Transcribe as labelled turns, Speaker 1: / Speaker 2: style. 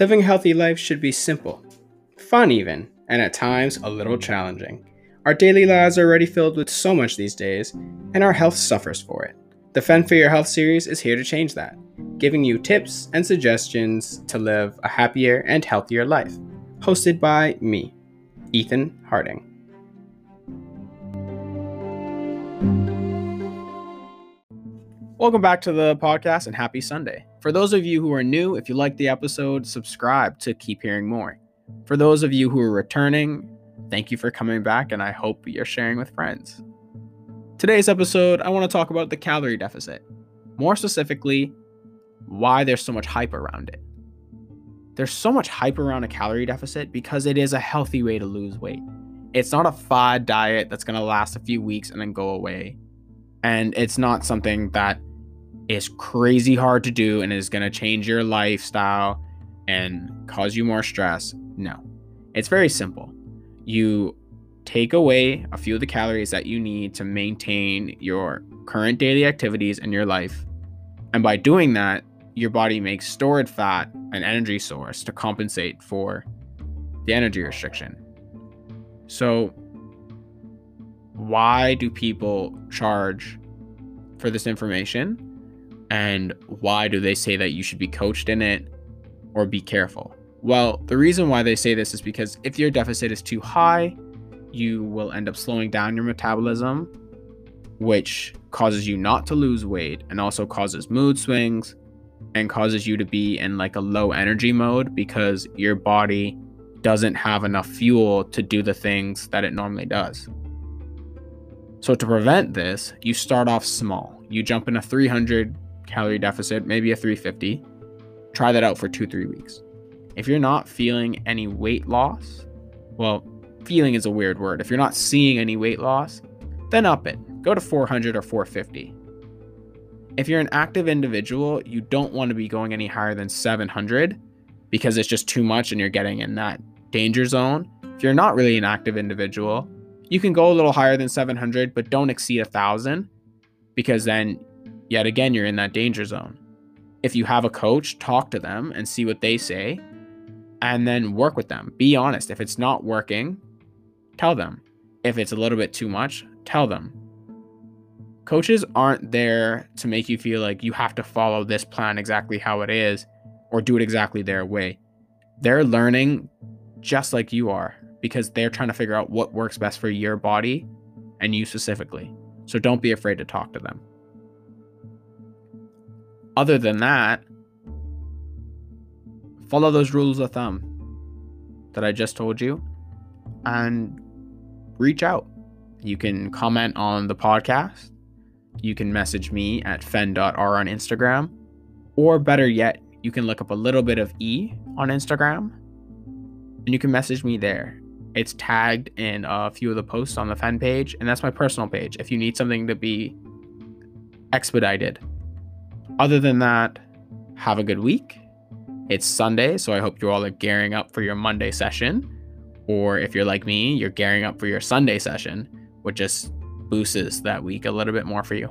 Speaker 1: Living a healthy life should be simple, fun even, and at times a little challenging. Our daily lives are already filled with so much these days, and our health suffers for it. The Fend for Your Health series is here to change that, giving you tips and suggestions to live a happier and healthier life. Hosted by me, Ethan Harding. Welcome back to the podcast and happy Sunday. For those of you who are new, if you like the episode, subscribe to keep hearing more. For those of you who are returning, thank you for coming back and I hope you're sharing with friends. Today's episode, I want to talk about the calorie deficit. More specifically, why there's so much hype around it. There's so much hype around a calorie deficit because it is a healthy way to lose weight. It's not a fad diet that's going to last a few weeks and then go away. And it's not something that is crazy hard to do and is going to change your lifestyle and cause you more stress. No, it's very simple. You take away a few of the calories that you need to maintain your current daily activities in your life. And by doing that, your body makes stored fat an energy source to compensate for the energy restriction. So, why do people charge for this information? And why do they say that you should be coached in it or be careful? Well, the reason why they say this is because if your deficit is too high, you will end up slowing down your metabolism, which causes you not to lose weight and also causes mood swings and causes you to be in like a low energy mode because your body doesn't have enough fuel to do the things that it normally does. So, to prevent this, you start off small. You jump in a 300 calorie deficit, maybe a 350. Try that out for two, three weeks. If you're not feeling any weight loss, well, feeling is a weird word. If you're not seeing any weight loss, then up it. Go to 400 or 450. If you're an active individual, you don't want to be going any higher than 700 because it's just too much and you're getting in that danger zone. If you're not really an active individual, you can go a little higher than 700, but don't exceed a 1,000 because then Yet again, you're in that danger zone. If you have a coach, talk to them and see what they say and then work with them. Be honest. If it's not working, tell them. If it's a little bit too much, tell them. Coaches aren't there to make you feel like you have to follow this plan exactly how it is or do it exactly their way. They're learning just like you are because they're trying to figure out what works best for your body and you specifically. So don't be afraid to talk to them other than that, follow those rules of thumb that I just told you and reach out. You can comment on the podcast. You can message me at fen.r on Instagram. Or better yet, you can look up a little bit of E on Instagram and you can message me there. It's tagged in a few of the posts on the Fen page, and that's my personal page if you need something to be expedited other than that, have a good week. It's Sunday, so I hope you all are gearing up for your Monday session. Or if you're like me, you're gearing up for your Sunday session, which just boosts that week a little bit more for you.